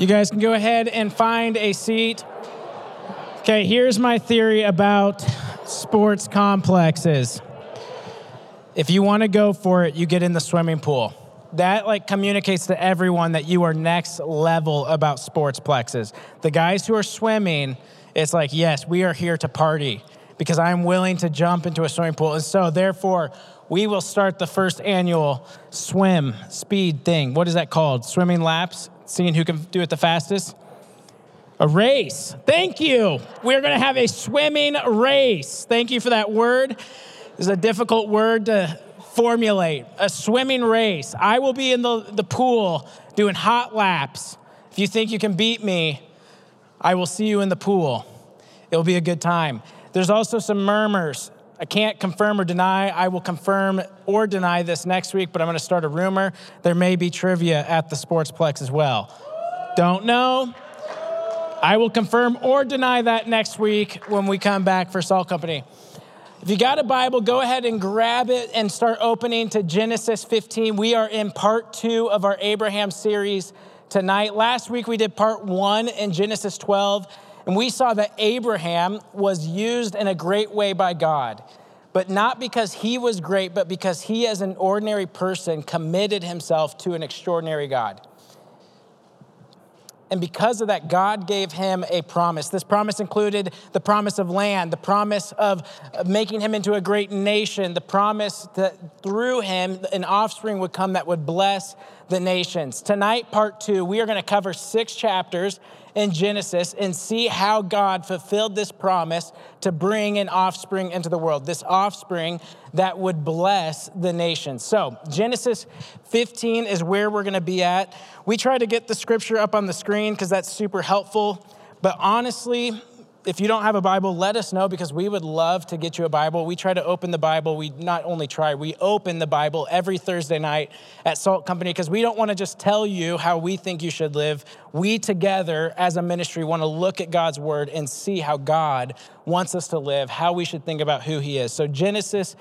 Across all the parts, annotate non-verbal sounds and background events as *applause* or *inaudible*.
You guys can go ahead and find a seat. Okay, here's my theory about sports complexes. If you want to go for it, you get in the swimming pool. That like communicates to everyone that you are next level about sports plexes. The guys who are swimming, it's like, yes, we are here to party because I'm willing to jump into a swimming pool. And so therefore, we will start the first annual swim speed thing. What is that called? Swimming laps? Seeing who can do it the fastest? A race. Thank you. We're going to have a swimming race. Thank you for that word. It's a difficult word to formulate. A swimming race. I will be in the, the pool doing hot laps. If you think you can beat me, I will see you in the pool. It'll be a good time. There's also some murmurs. I can't confirm or deny. I will confirm or deny this next week, but I'm going to start a rumor. There may be trivia at the Sportsplex as well. Don't know. I will confirm or deny that next week when we come back for Salt Company. If you got a Bible, go ahead and grab it and start opening to Genesis 15. We are in part two of our Abraham series tonight. Last week we did part one in Genesis 12. And we saw that Abraham was used in a great way by God, but not because he was great, but because he, as an ordinary person, committed himself to an extraordinary God. And because of that, God gave him a promise. This promise included the promise of land, the promise of making him into a great nation, the promise that through him an offspring would come that would bless the nations. Tonight, part two, we are going to cover six chapters in Genesis and see how God fulfilled this promise to bring an offspring into the world, this offspring that would bless the nations. So, Genesis 15 is where we're going to be at. We try to get the scripture up on the screen because that's super helpful. But honestly, if you don't have a Bible, let us know because we would love to get you a Bible. We try to open the Bible. We not only try, we open the Bible every Thursday night at Salt Company because we don't want to just tell you how we think you should live. We together as a ministry want to look at God's word and see how God wants us to live, how we should think about who He is. So, Genesis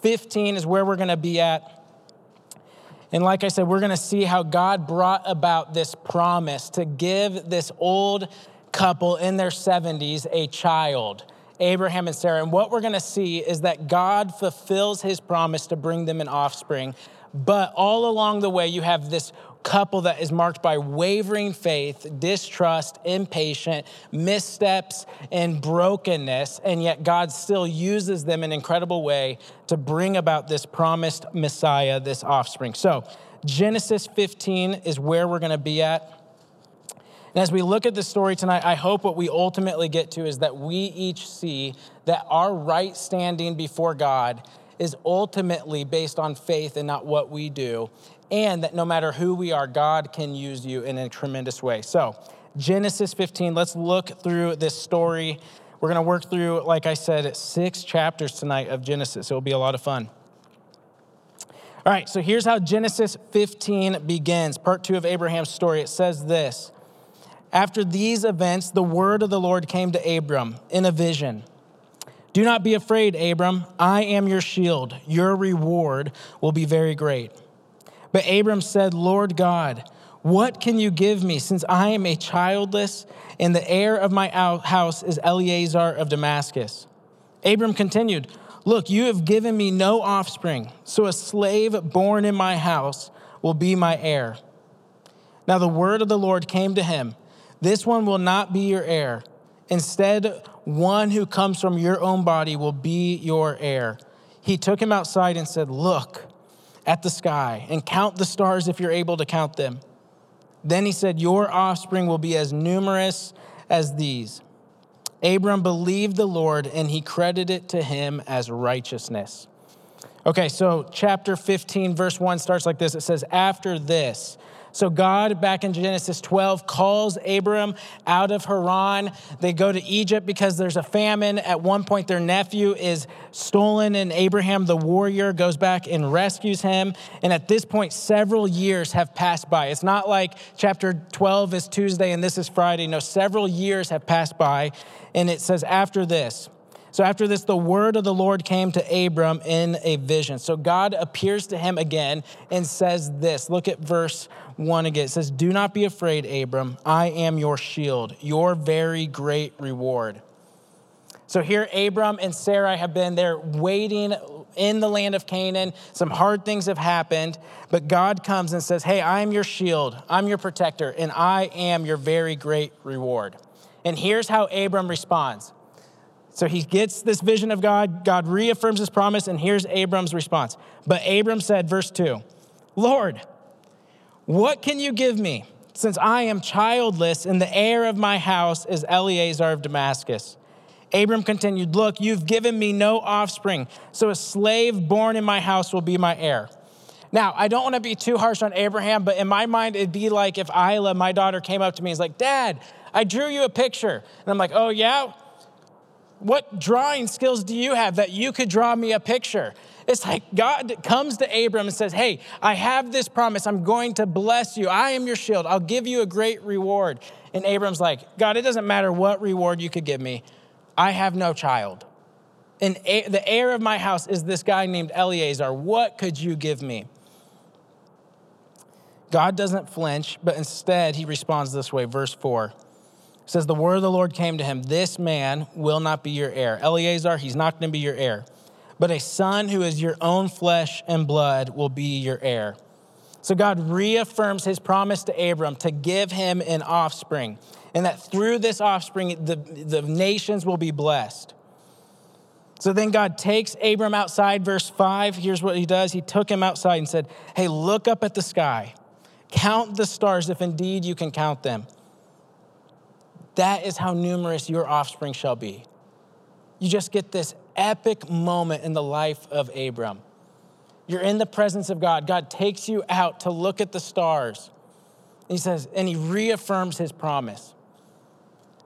15 is where we're going to be at. And like I said, we're going to see how God brought about this promise to give this old couple in their 70s a child, Abraham and Sarah. And what we're going to see is that God fulfills his promise to bring them an offspring. But all along the way, you have this couple that is marked by wavering faith, distrust, impatient, missteps, and brokenness. And yet, God still uses them in an incredible way to bring about this promised Messiah, this offspring. So, Genesis 15 is where we're going to be at. And as we look at the story tonight, I hope what we ultimately get to is that we each see that our right standing before God is ultimately based on faith and not what we do. And that no matter who we are, God can use you in a tremendous way. So, Genesis 15, let's look through this story. We're going to work through, like I said, six chapters tonight of Genesis. It will be a lot of fun. All right, so here's how Genesis 15 begins. Part two of Abraham's story. It says this after these events, the word of the Lord came to Abram in a vision. Do not be afraid, Abram. I am your shield. Your reward will be very great. But Abram said, Lord God, what can you give me since I am a childless and the heir of my house is Eliezer of Damascus? Abram continued, Look, you have given me no offspring, so a slave born in my house will be my heir. Now the word of the Lord came to him. This one will not be your heir. Instead, one who comes from your own body will be your heir. He took him outside and said, Look at the sky and count the stars if you're able to count them. Then he said, Your offspring will be as numerous as these. Abram believed the Lord and he credited it to him as righteousness. Okay, so chapter 15, verse 1 starts like this it says, After this, so God, back in Genesis 12, calls Abram out of Haran. They go to Egypt because there's a famine. At one point, their nephew is stolen, and Abraham, the warrior, goes back and rescues him. And at this point, several years have passed by. It's not like chapter 12 is Tuesday and this is Friday. No, several years have passed by. And it says, after this, So after this, the word of the Lord came to Abram in a vision. So God appears to him again and says this. Look at verse 1 again. It says, Do not be afraid, Abram. I am your shield, your very great reward. So here, Abram and Sarai have been there waiting in the land of Canaan. Some hard things have happened, but God comes and says, Hey, I am your shield, I'm your protector, and I am your very great reward. And here's how Abram responds. So he gets this vision of God, God reaffirms his promise, and here's Abram's response. But Abram said, verse 2, Lord, what can you give me, since I am childless, and the heir of my house is Eliezer of Damascus? Abram continued, Look, you've given me no offspring, so a slave born in my house will be my heir. Now, I don't want to be too harsh on Abraham, but in my mind, it'd be like if Isla, my daughter, came up to me and was like, Dad, I drew you a picture. And I'm like, Oh, yeah? What drawing skills do you have that you could draw me a picture? It's like God comes to Abram and says, Hey, I have this promise. I'm going to bless you. I am your shield. I'll give you a great reward. And Abram's like, God, it doesn't matter what reward you could give me. I have no child. And the heir of my house is this guy named Eliezer. What could you give me? God doesn't flinch, but instead he responds this way. Verse 4 says, The word of the Lord came to him This man will not be your heir. Eliezer, he's not going to be your heir, but a son who is your own flesh and blood will be your heir. So God reaffirms his promise to Abram to give him an offspring, and that through this offspring, the, the nations will be blessed. So then God takes Abram outside, verse 5. Here's what he does He took him outside and said, Hey, look up at the sky, count the stars if indeed you can count them. That is how numerous your offspring shall be. You just get this epic moment in the life of Abram. You're in the presence of God. God takes you out to look at the stars. He says, and he reaffirms his promise.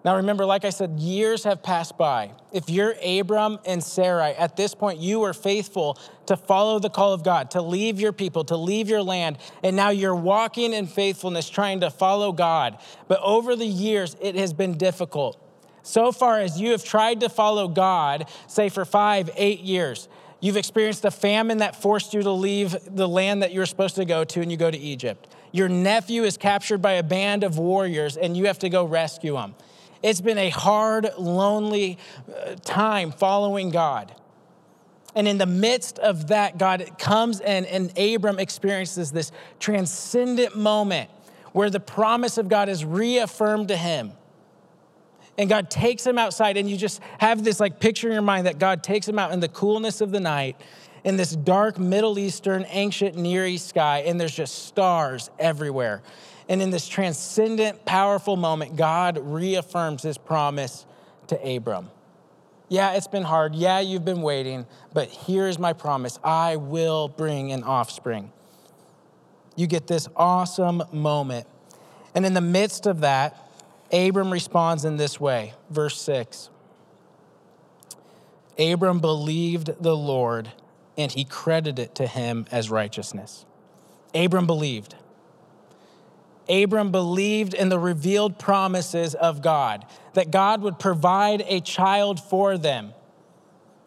Now, remember, like I said, years have passed by. If you're Abram and Sarai, at this point, you were faithful to follow the call of God, to leave your people, to leave your land, and now you're walking in faithfulness, trying to follow God. But over the years, it has been difficult. So far as you have tried to follow God, say for five, eight years, you've experienced a famine that forced you to leave the land that you were supposed to go to, and you go to Egypt. Your nephew is captured by a band of warriors, and you have to go rescue him. It's been a hard, lonely uh, time following God. And in the midst of that, God comes and, and Abram experiences this transcendent moment where the promise of God is reaffirmed to him. And God takes him outside, and you just have this like picture in your mind that God takes him out in the coolness of the night in this dark Middle Eastern, ancient Near East sky, and there's just stars everywhere. And in this transcendent, powerful moment, God reaffirms his promise to Abram. Yeah, it's been hard. Yeah, you've been waiting, but here's my promise I will bring an offspring. You get this awesome moment. And in the midst of that, Abram responds in this way. Verse 6 Abram believed the Lord, and he credited it to him as righteousness. Abram believed. Abram believed in the revealed promises of God, that God would provide a child for them.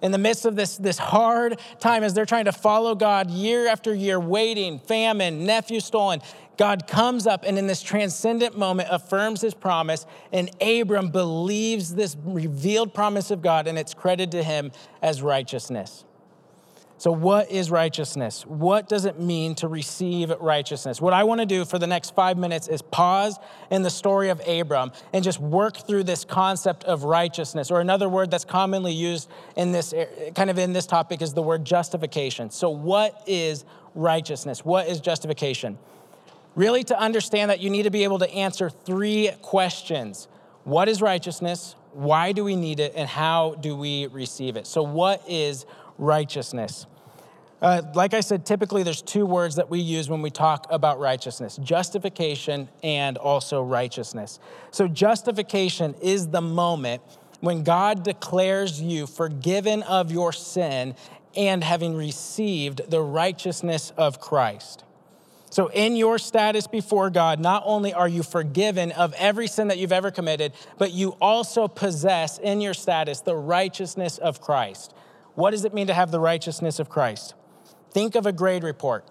In the midst of this, this hard time, as they're trying to follow God year after year, waiting, famine, nephew stolen, God comes up and in this transcendent moment affirms his promise, and Abram believes this revealed promise of God, and it's credited to him as righteousness. So, what is righteousness? What does it mean to receive righteousness? What I want to do for the next five minutes is pause in the story of Abram and just work through this concept of righteousness, or another word that's commonly used in this kind of in this topic is the word justification. So, what is righteousness? What is justification? Really, to understand that, you need to be able to answer three questions What is righteousness? Why do we need it? And how do we receive it? So, what is righteousness. Uh, like I said, typically there's two words that we use when we talk about righteousness justification and also righteousness. So, justification is the moment when God declares you forgiven of your sin and having received the righteousness of Christ. So, in your status before God, not only are you forgiven of every sin that you've ever committed, but you also possess in your status the righteousness of Christ. What does it mean to have the righteousness of Christ? Think of a grade report.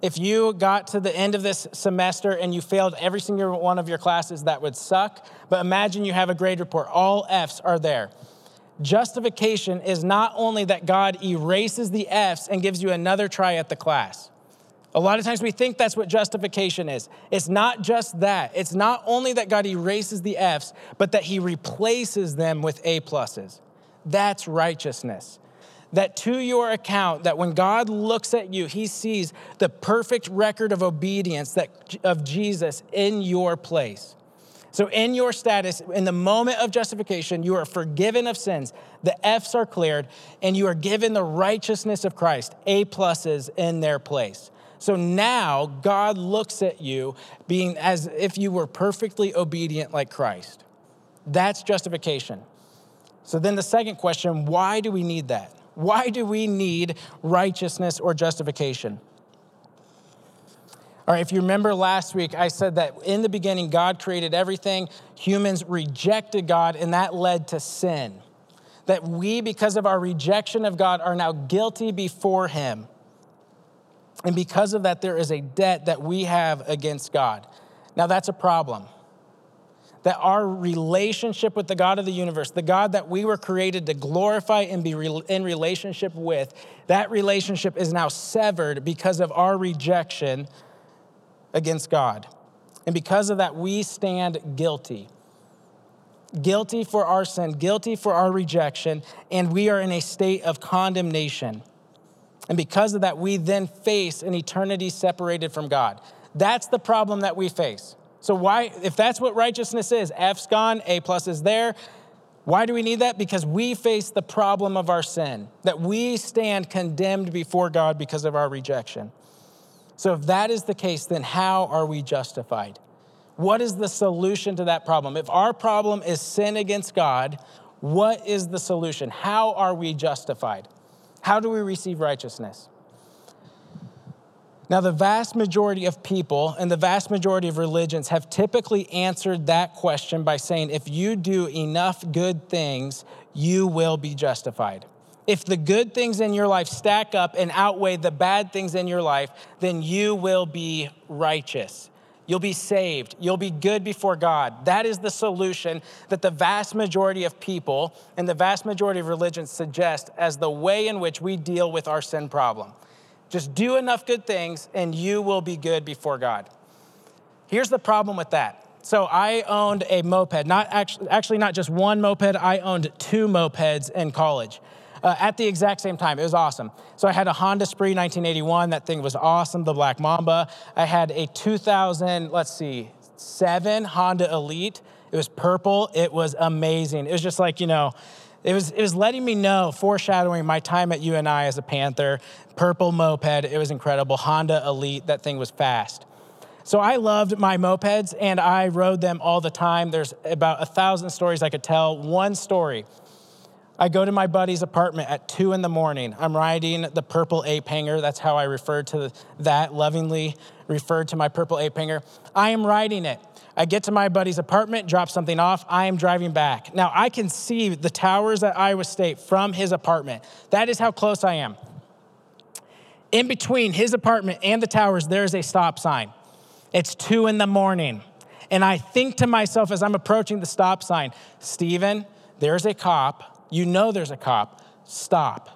If you got to the end of this semester and you failed every single one of your classes, that would suck. But imagine you have a grade report, all F's are there. Justification is not only that God erases the F's and gives you another try at the class. A lot of times we think that's what justification is. It's not just that. It's not only that God erases the F's, but that he replaces them with A pluses. That's righteousness that to your account that when God looks at you, he sees the perfect record of obedience that, of Jesus in your place. So, in your status, in the moment of justification, you are forgiven of sins. The F's are cleared, and you are given the righteousness of Christ, A pluses in their place. So now God looks at you being as if you were perfectly obedient like Christ. That's justification. So then the second question why do we need that? Why do we need righteousness or justification? All right, if you remember last week, I said that in the beginning, God created everything. Humans rejected God, and that led to sin. That we, because of our rejection of God, are now guilty before Him. And because of that, there is a debt that we have against God. Now, that's a problem that our relationship with the God of the universe, the God that we were created to glorify and be in relationship with, that relationship is now severed because of our rejection against God. And because of that, we stand guilty. Guilty for our sin, guilty for our rejection, and we are in a state of condemnation. And because of that, we then face an eternity separated from God. That's the problem that we face. So why, if that's what righteousness is, F's gone, A plus is there. Why do we need that? Because we face the problem of our sin, that we stand condemned before God because of our rejection. So if that is the case, then how are we justified? What is the solution to that problem? If our problem is sin against God, what is the solution? How are we justified? How do we receive righteousness? Now, the vast majority of people and the vast majority of religions have typically answered that question by saying, if you do enough good things, you will be justified. If the good things in your life stack up and outweigh the bad things in your life, then you will be righteous. You'll be saved. You'll be good before God. That is the solution that the vast majority of people and the vast majority of religions suggest as the way in which we deal with our sin problem. Just do enough good things and you will be good before God. Here's the problem with that. So I owned a moped, not actually, actually not just one moped, I owned two mopeds in college. Uh, at the exact same time. It was awesome. So I had a Honda Spree 1981. That thing was awesome, the Black Mamba. I had a 2000, let's see, seven Honda Elite. It was purple. It was amazing. It was just like, you know, it was, it was letting me know, foreshadowing my time at UNI as a Panther, purple moped. It was incredible. Honda Elite, that thing was fast. So I loved my mopeds and I rode them all the time. There's about a thousand stories I could tell. One story. I go to my buddy's apartment at two in the morning. I'm riding the purple ape hanger. That's how I refer to that, lovingly referred to my purple ape hanger. I am riding it. I get to my buddy's apartment, drop something off. I am driving back. Now I can see the towers at Iowa State from his apartment. That is how close I am. In between his apartment and the towers, there is a stop sign. It's two in the morning. And I think to myself as I'm approaching the stop sign, Stephen, there's a cop. You know there's a cop. Stop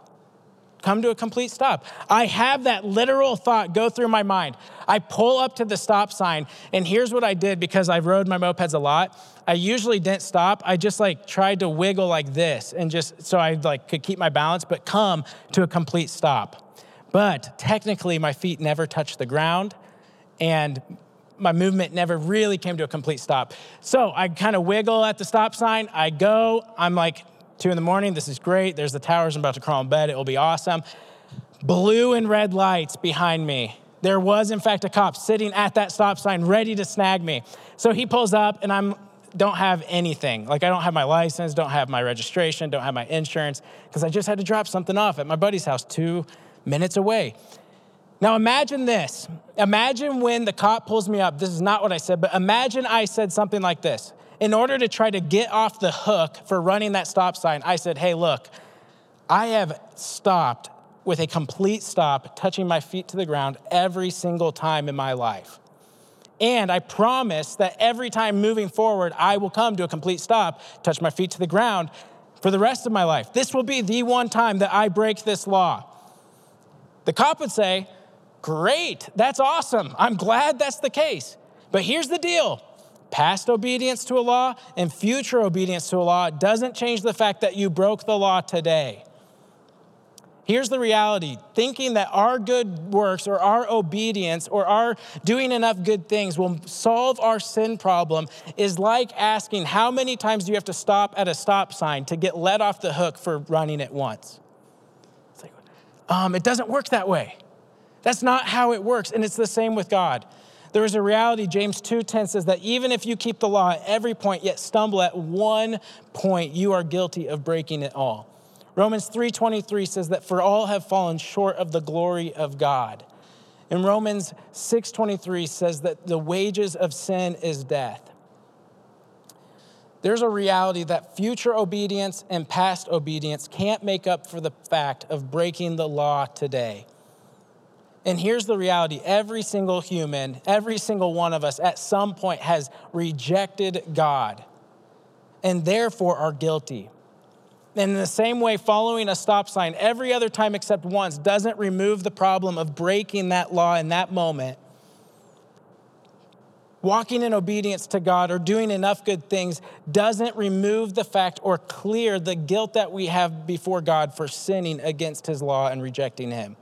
come to a complete stop. I have that literal thought go through my mind. I pull up to the stop sign, and here's what I did because I rode my mopeds a lot. I usually didn't stop. I just like tried to wiggle like this and just so I like could keep my balance, but come to a complete stop. But technically, my feet never touched the ground, and my movement never really came to a complete stop. So I kind of wiggle at the stop sign. I go. I'm like two in the morning. This is great. There's the towers. I'm about to crawl in bed. It will be awesome. Blue and red lights behind me. There was, in fact, a cop sitting at that stop sign ready to snag me. So he pulls up, and I'm don't have anything. Like I don't have my license, don't have my registration, don't have my insurance, because I just had to drop something off at my buddy's house two minutes away. Now imagine this. Imagine when the cop pulls me up. This is not what I said, but imagine I said something like this. In order to try to get off the hook for running that stop sign, I said, hey, look, I have stopped with a complete stop, touching my feet to the ground every single time in my life. And I promise that every time moving forward, I will come to a complete stop, touch my feet to the ground for the rest of my life. This will be the one time that I break this law. The cop would say, Great, that's awesome. I'm glad that's the case. But here's the deal past obedience to a law and future obedience to a law doesn't change the fact that you broke the law today. Here's the reality thinking that our good works or our obedience or our doing enough good things will solve our sin problem is like asking how many times do you have to stop at a stop sign to get let off the hook for running it once? Like, um, it doesn't work that way. That's not how it works. And it's the same with God. There is a reality, James 2:10 says that even if you keep the law at every point, yet stumble at one point, you are guilty of breaking it all. Romans 3:23 says that for all have fallen short of the glory of God. And Romans 6:23 says that the wages of sin is death. There's a reality that future obedience and past obedience can't make up for the fact of breaking the law today. And here's the reality every single human, every single one of us at some point has rejected God and therefore are guilty. And in the same way, following a stop sign every other time except once doesn't remove the problem of breaking that law in that moment. Walking in obedience to God or doing enough good things doesn't remove the fact or clear the guilt that we have before God for sinning against His law and rejecting Him.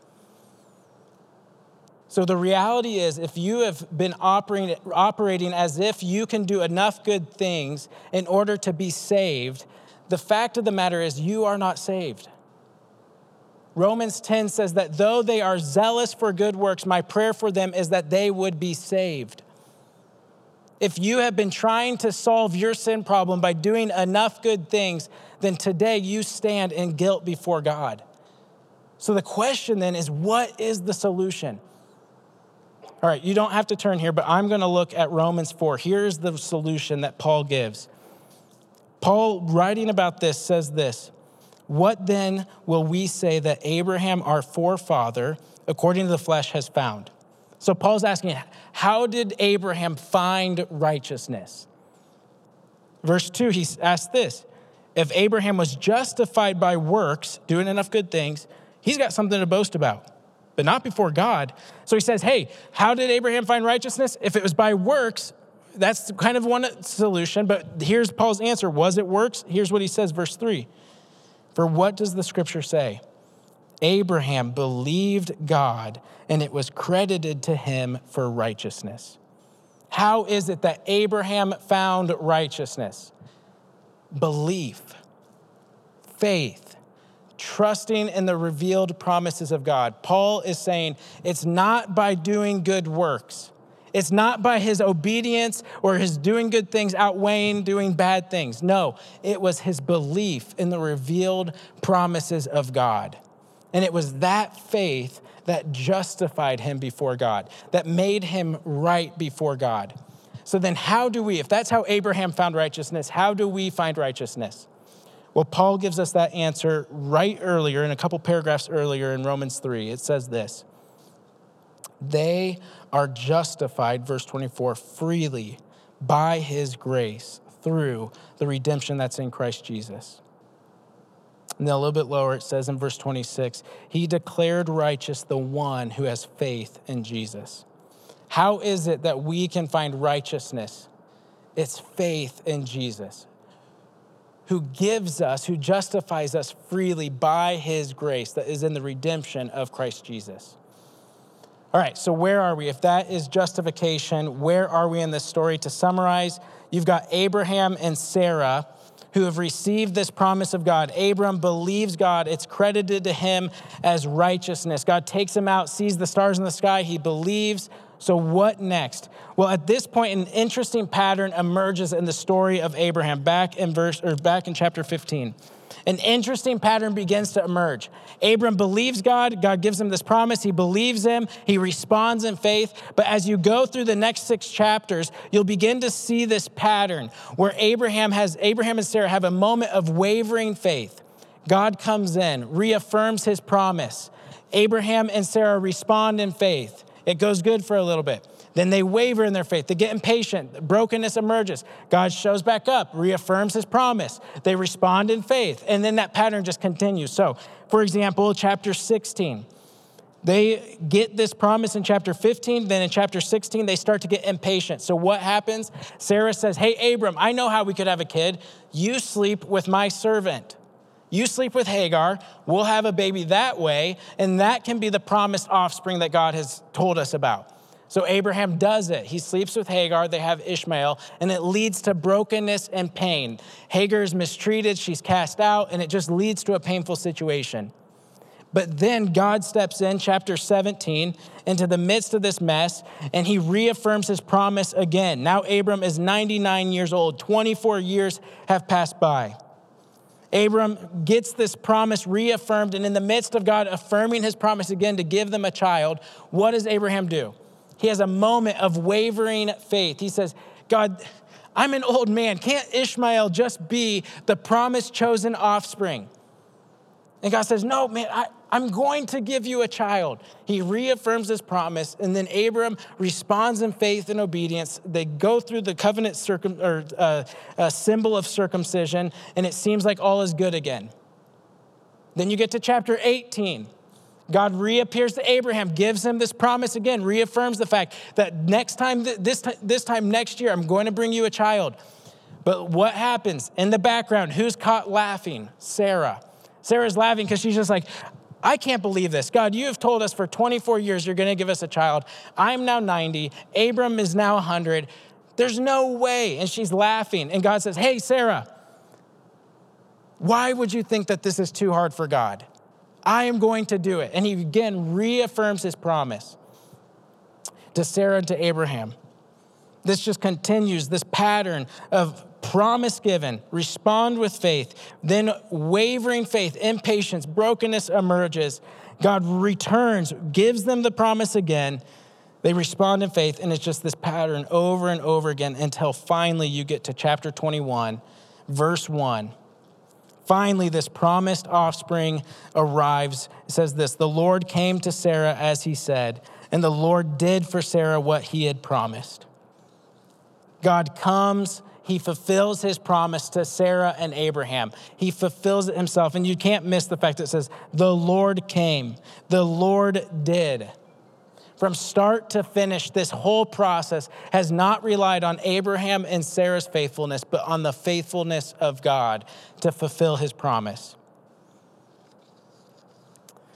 So the reality is, if you have been operating, operating as if you can do enough good things in order to be saved, the fact of the matter is you are not saved. Romans 10 says that though they are zealous for good works, my prayer for them is that they would be saved. If you have been trying to solve your sin problem by doing enough good things, then today you stand in guilt before God. So the question then is what is the solution? All right, you don't have to turn here, but I'm going to look at Romans 4. Here's the solution that Paul gives. Paul, writing about this, says this What then will we say that Abraham, our forefather, according to the flesh, has found? So Paul's asking, How did Abraham find righteousness? Verse 2, he asks this If Abraham was justified by works, doing enough good things, he's got something to boast about but not before God. So he says, Hey, how did Abraham find righteousness? If it was by works, that's kind of one solution, but here's Paul's answer. Was it works? Here's what he says, verse 3. For what does the scripture say? Abraham believed God, and it was credited to him for righteousness. How is it that Abraham found righteousness? Belief, faith trusting in the revealed promises of God. Paul is saying it's not by doing good works. It's not by his obedience or his doing good things outweighing doing bad things. No, it was his belief in the revealed promises of God. And it was that faith that justified him before God, that made him right before God. So then, how do we, if that's how Abraham found righteousness, how do we find righteousness? Well, Paul gives us that answer right earlier, in a couple paragraphs earlier in Romans 3. It says this They are justified, verse 24, freely by his grace through the redemption that's in Christ Jesus. And then a little bit lower, it says in verse 26, He declared righteous the one who has faith in Jesus. How is it that we can find righteousness? It's faith in Jesus who gives us, who justifies us freely by his grace that is in the redemption of Christ Jesus. All right, so where are we? If that is justification, where are we in this story? To summarize, you've got Abraham and Sarah who have received this promise of God. Abram believes God, it's credited to him as righteousness. God takes him out, sees the stars in the sky, he believes So, what next? Well, at this point, an interesting pattern emerges in the story of Abraham back in verse or back in chapter 15 an interesting pattern begins to emerge. Abram believes God. God gives him this promise. He believes him. He responds in faith. But as you go through the next six chapters, you'll begin to see this pattern where Abraham has Abraham and Sarah have a moment of wavering faith. God comes in, reaffirms his promise. Abraham and Sarah respond in faith. It goes good for a little bit. Then they waver in their faith. They get impatient. Brokenness emerges. God shows back up, reaffirms his promise. They respond in faith. And then that pattern just continues. So, for example, chapter 16. They get this promise in chapter 15. Then in chapter 16, they start to get impatient. So, what happens? Sarah says, Hey, Abram, I know how we could have a kid. You sleep with my servant. You sleep with Hagar. We'll have a baby that way. And that can be the promised offspring that God has told us about. So Abraham does it. He sleeps with Hagar, they have Ishmael, and it leads to brokenness and pain. Hagar is mistreated, she's cast out, and it just leads to a painful situation. But then God steps in, chapter 17, into the midst of this mess, and he reaffirms his promise again. Now, Abram is 99 years old, 24 years have passed by. Abram gets this promise reaffirmed, and in the midst of God affirming his promise again to give them a child, what does Abraham do? he has a moment of wavering faith. He says, God, I'm an old man. Can't Ishmael just be the promised chosen offspring? And God says, No, man, I, am going to give you a child. He reaffirms his promise, and then Abram responds in faith and obedience. They go through the covenant circum, or uh, uh, symbol of circumcision, and it seems like all is good again. Then you get to chapter 18. God reappears to Abraham, gives him this promise again, reaffirms the fact that next time, this, this time next year, I'm going to bring you a child. But what happens in the background? Who's caught laughing? Sarah. Sarah's laughing because she's just like, I can't believe this. God, you have told us for 24 years you're going to give us a child. I'm now 90. Abram is now 100. There's no way. And she's laughing. And God says, Hey, Sarah, why would you think that this is too hard for God? I am going to do it. And he again reaffirms his promise to Sarah and to Abraham. This just continues this pattern of promise given, respond with faith, then wavering faith, impatience, brokenness emerges. God returns, gives them the promise again. They respond in faith, and it's just this pattern over and over again until finally you get to chapter 21, verse 1. Finally, this promised offspring arrives. It says this The Lord came to Sarah as he said, and the Lord did for Sarah what he had promised. God comes, he fulfills his promise to Sarah and Abraham. He fulfills it himself. And you can't miss the fact that it says, The Lord came, the Lord did. From start to finish, this whole process has not relied on Abraham and Sarah's faithfulness, but on the faithfulness of God to fulfill his promise.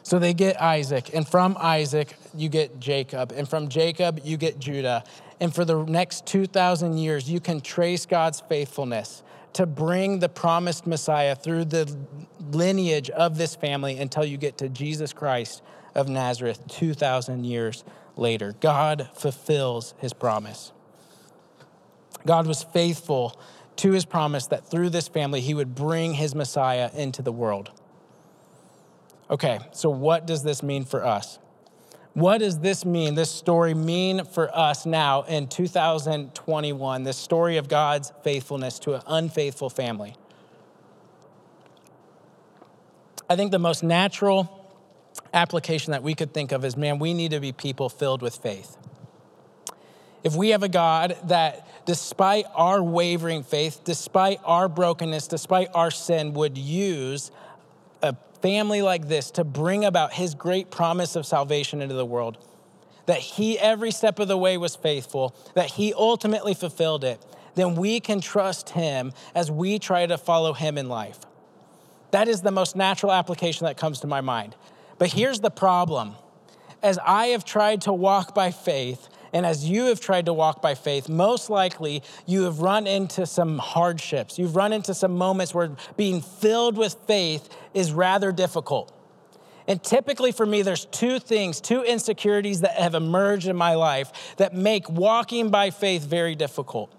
So they get Isaac, and from Isaac, you get Jacob, and from Jacob, you get Judah. And for the next 2,000 years, you can trace God's faithfulness to bring the promised Messiah through the lineage of this family until you get to Jesus Christ of Nazareth 2,000 years later. God fulfills his promise. God was faithful to his promise that through this family he would bring his Messiah into the world. Okay, so what does this mean for us? What does this mean, this story mean for us now in 2021, this story of God's faithfulness to an unfaithful family? I think the most natural application that we could think of is man, we need to be people filled with faith. If we have a God that, despite our wavering faith, despite our brokenness, despite our sin, would use family like this to bring about his great promise of salvation into the world, that he every step of the way was faithful, that he ultimately fulfilled it, then we can trust him as we try to follow him in life. That is the most natural application that comes to my mind. But here's the problem as I have tried to walk by faith, and as you have tried to walk by faith, most likely you have run into some hardships. You've run into some moments where being filled with faith is rather difficult. And typically for me, there's two things, two insecurities that have emerged in my life that make walking by faith very difficult.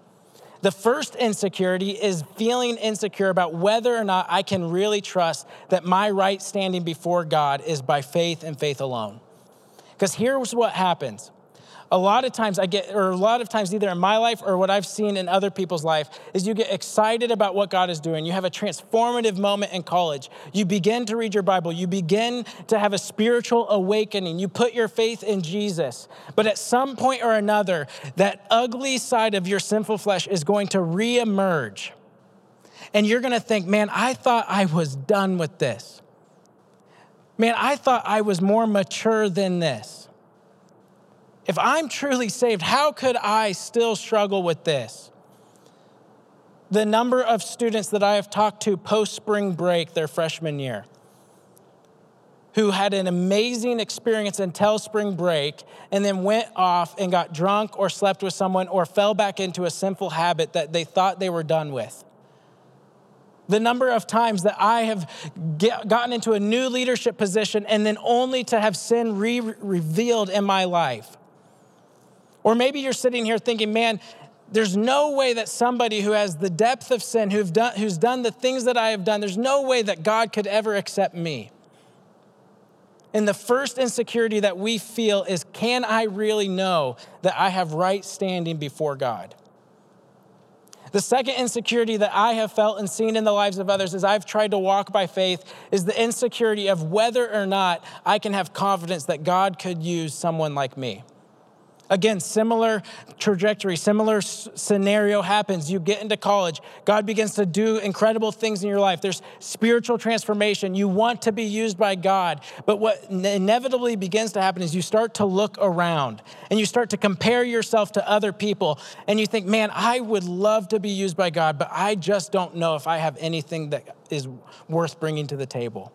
The first insecurity is feeling insecure about whether or not I can really trust that my right standing before God is by faith and faith alone. Because here's what happens a lot of times I get, or a lot of times either in my life or what I've seen in other people's life, is you get excited about what God is doing. You have a transformative moment in college. You begin to read your Bible. You begin to have a spiritual awakening. You put your faith in Jesus. But at some point or another, that ugly side of your sinful flesh is going to reemerge. And you're going to think, man, I thought I was done with this. Man, I thought I was more mature than this. If I'm truly saved, how could I still struggle with this? The number of students that I have talked to post spring break their freshman year who had an amazing experience until spring break and then went off and got drunk or slept with someone or fell back into a sinful habit that they thought they were done with. The number of times that I have get, gotten into a new leadership position and then only to have sin re revealed in my life. Or maybe you're sitting here thinking, man, there's no way that somebody who has the depth of sin, who've done, who's done the things that I have done, there's no way that God could ever accept me. And the first insecurity that we feel is can I really know that I have right standing before God? The second insecurity that I have felt and seen in the lives of others as I've tried to walk by faith is the insecurity of whether or not I can have confidence that God could use someone like me. Again, similar trajectory, similar scenario happens. You get into college, God begins to do incredible things in your life. There's spiritual transformation. You want to be used by God. But what inevitably begins to happen is you start to look around and you start to compare yourself to other people. And you think, man, I would love to be used by God, but I just don't know if I have anything that is worth bringing to the table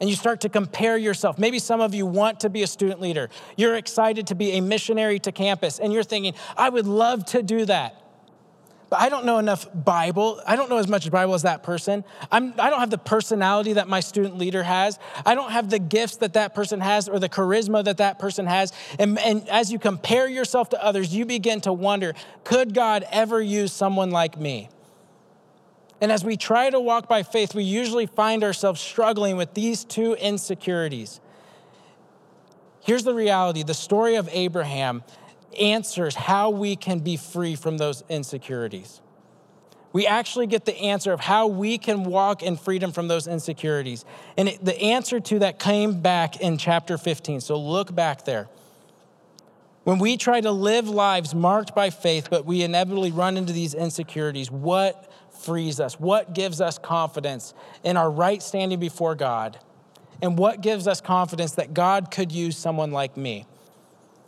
and you start to compare yourself. Maybe some of you want to be a student leader. You're excited to be a missionary to campus, and you're thinking, I would love to do that. But I don't know enough Bible. I don't know as much Bible as that person. I'm, I don't have the personality that my student leader has. I don't have the gifts that that person has or the charisma that that person has. And, and as you compare yourself to others, you begin to wonder could God ever use someone like me? And as we try to walk by faith, we usually find ourselves struggling with these two insecurities. Here's the reality the story of Abraham answers how we can be free from those insecurities. We actually get the answer of how we can walk in freedom from those insecurities. And it, the answer to that came back in chapter 15. So look back there. When we try to live lives marked by faith, but we inevitably run into these insecurities, what frees us? What gives us confidence in our right standing before God? And what gives us confidence that God could use someone like me?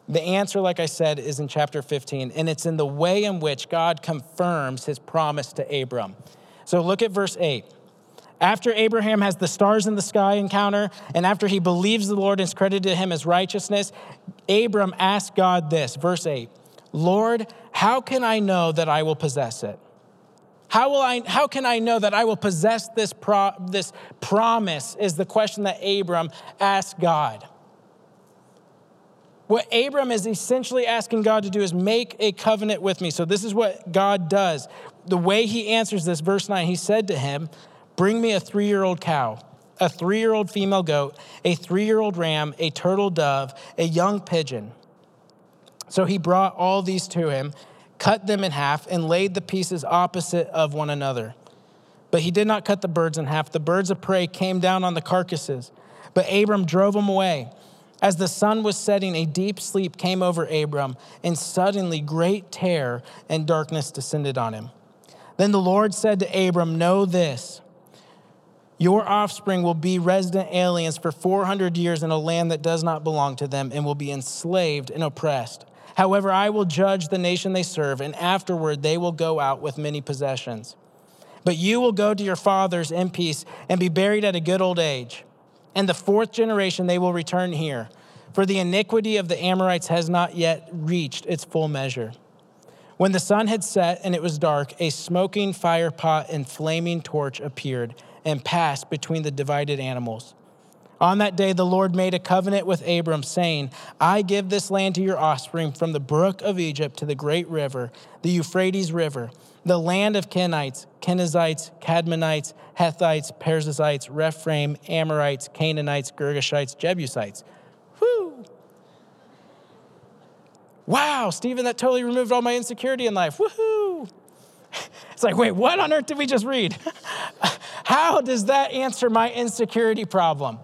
The answer, like I said, is in chapter 15, and it's in the way in which God confirms his promise to Abram. So look at verse 8. After Abraham has the stars in the sky encounter, and after he believes the Lord and is credited to him as righteousness, Abram asks God this, verse 8 Lord, how can I know that I will possess it? How, will I, how can I know that I will possess this, pro, this promise? Is the question that Abram asked God. What Abram is essentially asking God to do is make a covenant with me. So, this is what God does. The way he answers this, verse 9, he said to him, Bring me a three year old cow, a three year old female goat, a three year old ram, a turtle dove, a young pigeon. So he brought all these to him cut them in half, and laid the pieces opposite of one another. But he did not cut the birds in half. The birds of prey came down on the carcasses, but Abram drove them away. As the sun was setting, a deep sleep came over Abram, and suddenly great terror and darkness descended on him. Then the Lord said to Abram, Know this. Your offspring will be resident aliens for 400 years in a land that does not belong to them and will be enslaved and oppressed. However, I will judge the nation they serve, and afterward they will go out with many possessions. But you will go to your fathers in peace and be buried at a good old age. And the fourth generation they will return here, for the iniquity of the Amorites has not yet reached its full measure. When the sun had set and it was dark, a smoking firepot and flaming torch appeared and passed between the divided animals. On that day, the Lord made a covenant with Abram, saying, I give this land to your offspring from the brook of Egypt to the great river, the Euphrates River, the land of Kenites, Kenizzites, Kadmonites, Hethites, Perizzites, Rephaim, Amorites, Canaanites, Girgashites, Jebusites. Whoo! Wow, Stephen, that totally removed all my insecurity in life. Woohoo! *laughs* It's like, wait, what on earth did we just read? *laughs* How does that answer my insecurity problem?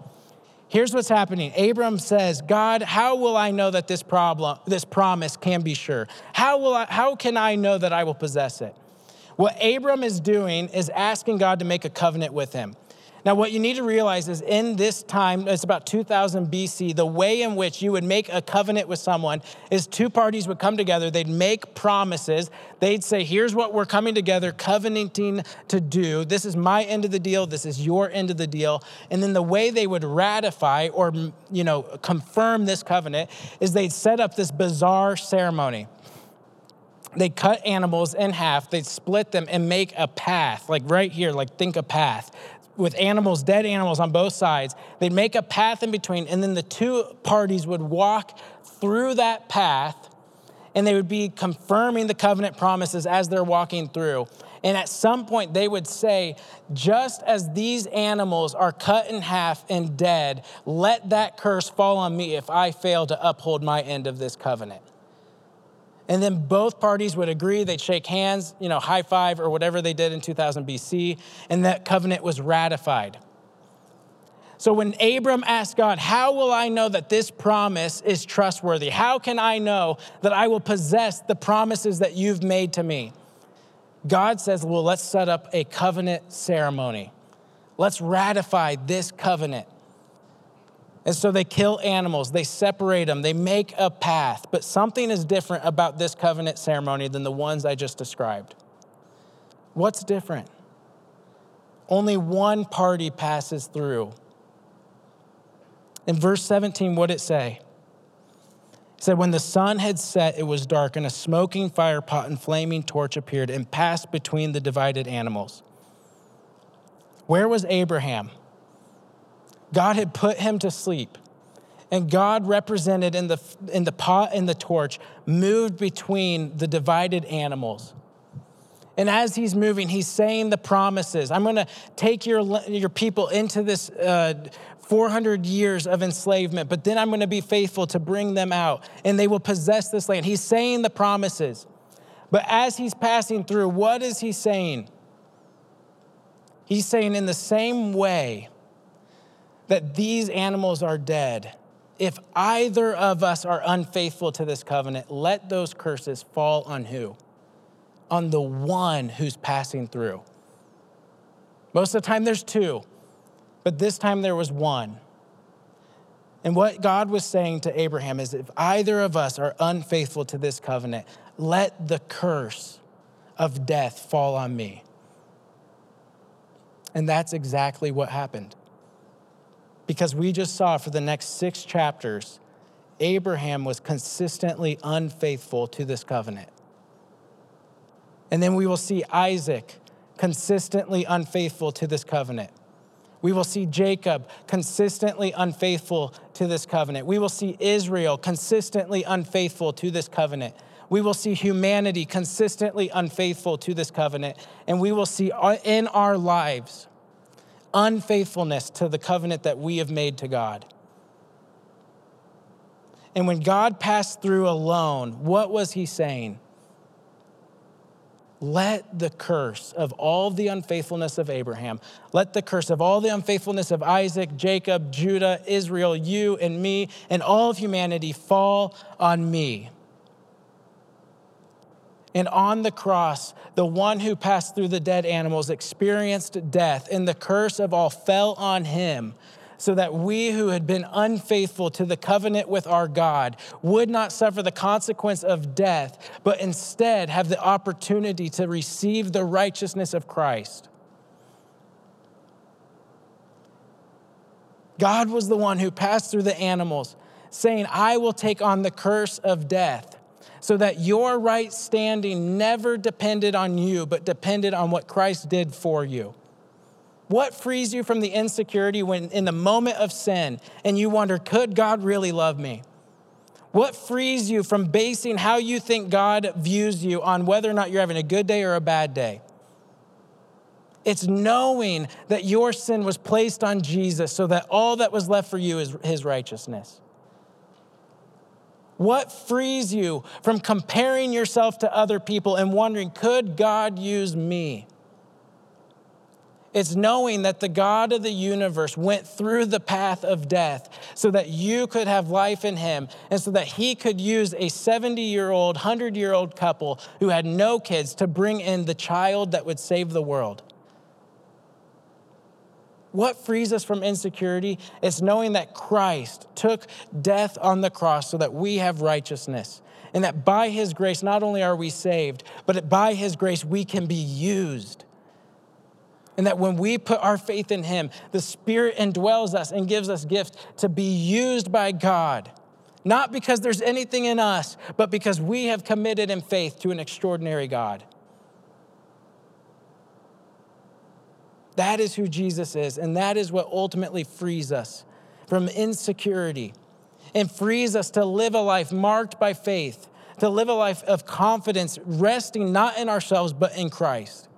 Here's what's happening. Abram says, God, how will I know that this problem, this promise can be sure? How, will I, how can I know that I will possess it? What Abram is doing is asking God to make a covenant with him. Now, what you need to realize is in this time, it's about 2000 BC, the way in which you would make a covenant with someone is two parties would come together, they'd make promises, they'd say, Here's what we're coming together, covenanting to do. This is my end of the deal, this is your end of the deal. And then the way they would ratify or, you know, confirm this covenant is they'd set up this bizarre ceremony they'd cut animals in half, they'd split them and make a path, like right here, like think a path with animals, dead animals on both sides. They'd make a path in between, and then the two parties would walk through that path, and they would be confirming the covenant promises as they're walking through. And at some point, they would say, Just as these animals are cut in half and dead, let that curse fall on me if I fail to uphold my end of this covenant. And then both parties would agree, they'd shake hands, you know, high five or whatever they did in 2000 BC, and that covenant was ratified. So when Abram asked God, How will I know that this promise is trustworthy? How can I know that I will possess the promises that you've made to me? God says, Well, let's set up a covenant ceremony. Let's ratify this covenant. And so they kill animals, they separate them, they make a path. But something is different about this covenant ceremony than the ones I just described. What's different? Only one party passes through. In verse 17, what it say? It said, When the sun had set, it was dark, and a smoking fire pot and flaming torch appeared and passed between the divided animals. Where was Abraham? God had put him to sleep. And God represented in the, in the pot and the torch moved between the divided animals. And as he's moving, he's saying the promises. I'm going to take your, your people into this uh, 400 years of enslavement, but then I'm going to be faithful to bring them out, and they will possess this land. He's saying the promises. But as he's passing through, what is he saying? He's saying, in the same way, that these animals are dead. If either of us are unfaithful to this covenant, let those curses fall on who? On the one who's passing through. Most of the time, there's two, but this time there was one. And what God was saying to Abraham is if either of us are unfaithful to this covenant, let the curse of death fall on me. And that's exactly what happened because we just saw for the next six chapters, Abraham was consistently unfaithful to this covenant. And then we will see Isaac consistently unfaithful to this covenant. We will see Jacob consistently unfaithful to this covenant. We will see Israel consistently unfaithful to this covenant. We will see humanity consistently unfaithful to this covenant. And we will see in our lives unfaithfulness to the covenant that we have made to God. And when God passed through alone, what was he saying? Let the curse of all the unfaithfulness of Abraham, let the curse of all the unfaithfulness of Isaac, Jacob, Judah, Israel, you and me, and all of humanity fall on me. And on the cross, the one who passed through the dead animals experienced death, and the curse of all fell on him, so that we who had been unfaithful to the covenant with our God would not suffer the consequence of death, but instead have the opportunity to receive the righteousness of Christ. God was the one who passed through the animals, saying, I will take on the curse of death so that your right standing never depended on you, but depended on what Christ did for you. What frees you from the insecurity when in the moment of sin and you wonder, could God really love me? What frees you from basing how you think God views you on whether or not you're having a good day or a bad day? It's knowing that your sin was placed on Jesus so that all that was left for you is his righteousness. What frees you from comparing yourself to other people and wondering, could God use me? It's knowing that the God of the universe went through the path of death so that you could have life in him and so that he could use a 70 year old, 100 year old couple who had no kids to bring in the child that would save the world. What frees us from insecurity is knowing that Christ took death on the cross so that we have righteousness. And that by his grace, not only are we saved, but by his grace, we can be used. And that when we put our faith in him, the Spirit indwells us and gives us gifts to be used by God. Not because there's anything in us, but because we have committed in faith to an extraordinary God. That is who Jesus is, and that is what ultimately frees us from insecurity and frees us to live a life marked by faith, to live a life of confidence, resting not in ourselves, but in Christ.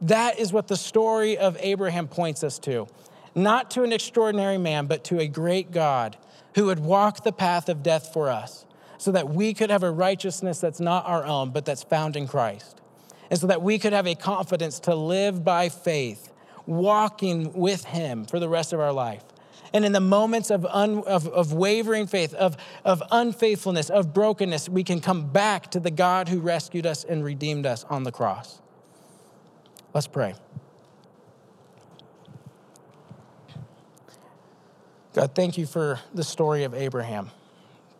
That is what the story of Abraham points us to. Not to an extraordinary man, but to a great God who would walk the path of death for us so that we could have a righteousness that's not our own, but that's found in Christ and so that we could have a confidence to live by faith, walking with Him for the rest of our life. And in the moments of, un, of, of wavering faith, of, of unfaithfulness, of brokenness, we can come back to the God who rescued us and redeemed us on the cross. Let's pray. God, thank you for the story of Abraham.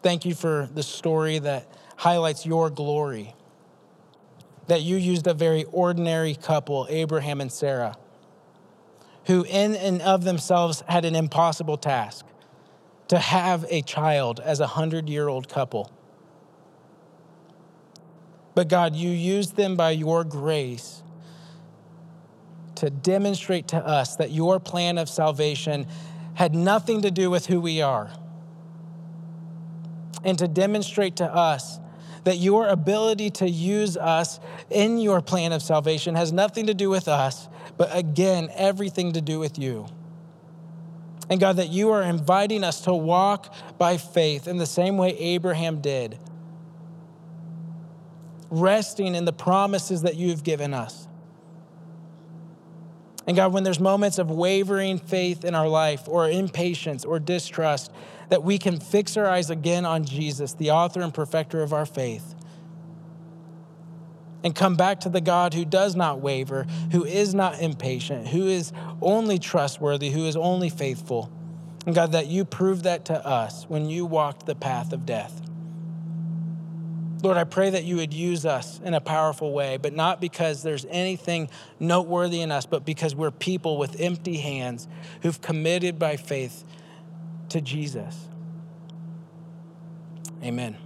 Thank you for the story that highlights your glory that you used a very ordinary couple, Abraham and Sarah, who in and of themselves had an impossible task to have a child as a hundred year old couple. But God, you used them by your grace to demonstrate to us that your plan of salvation had nothing to do with who we are. And to demonstrate to us that your ability to use us in your plan of salvation has nothing to do with us, but again, everything to do with you. And God, that you are inviting us to walk by faith in the same way Abraham did, resting in the promises that you've given us. And God, when there's moments of wavering faith in our life or impatience or distrust, that we can fix our eyes again on Jesus, the author and perfecter of our faith, and come back to the God who does not waver, who is not impatient, who is only trustworthy, who is only faithful. And God, that you proved that to us when you walked the path of death. Lord, I pray that you would use us in a powerful way, but not because there's anything noteworthy in us, but because we're people with empty hands who've committed by faith to Jesus. Amen.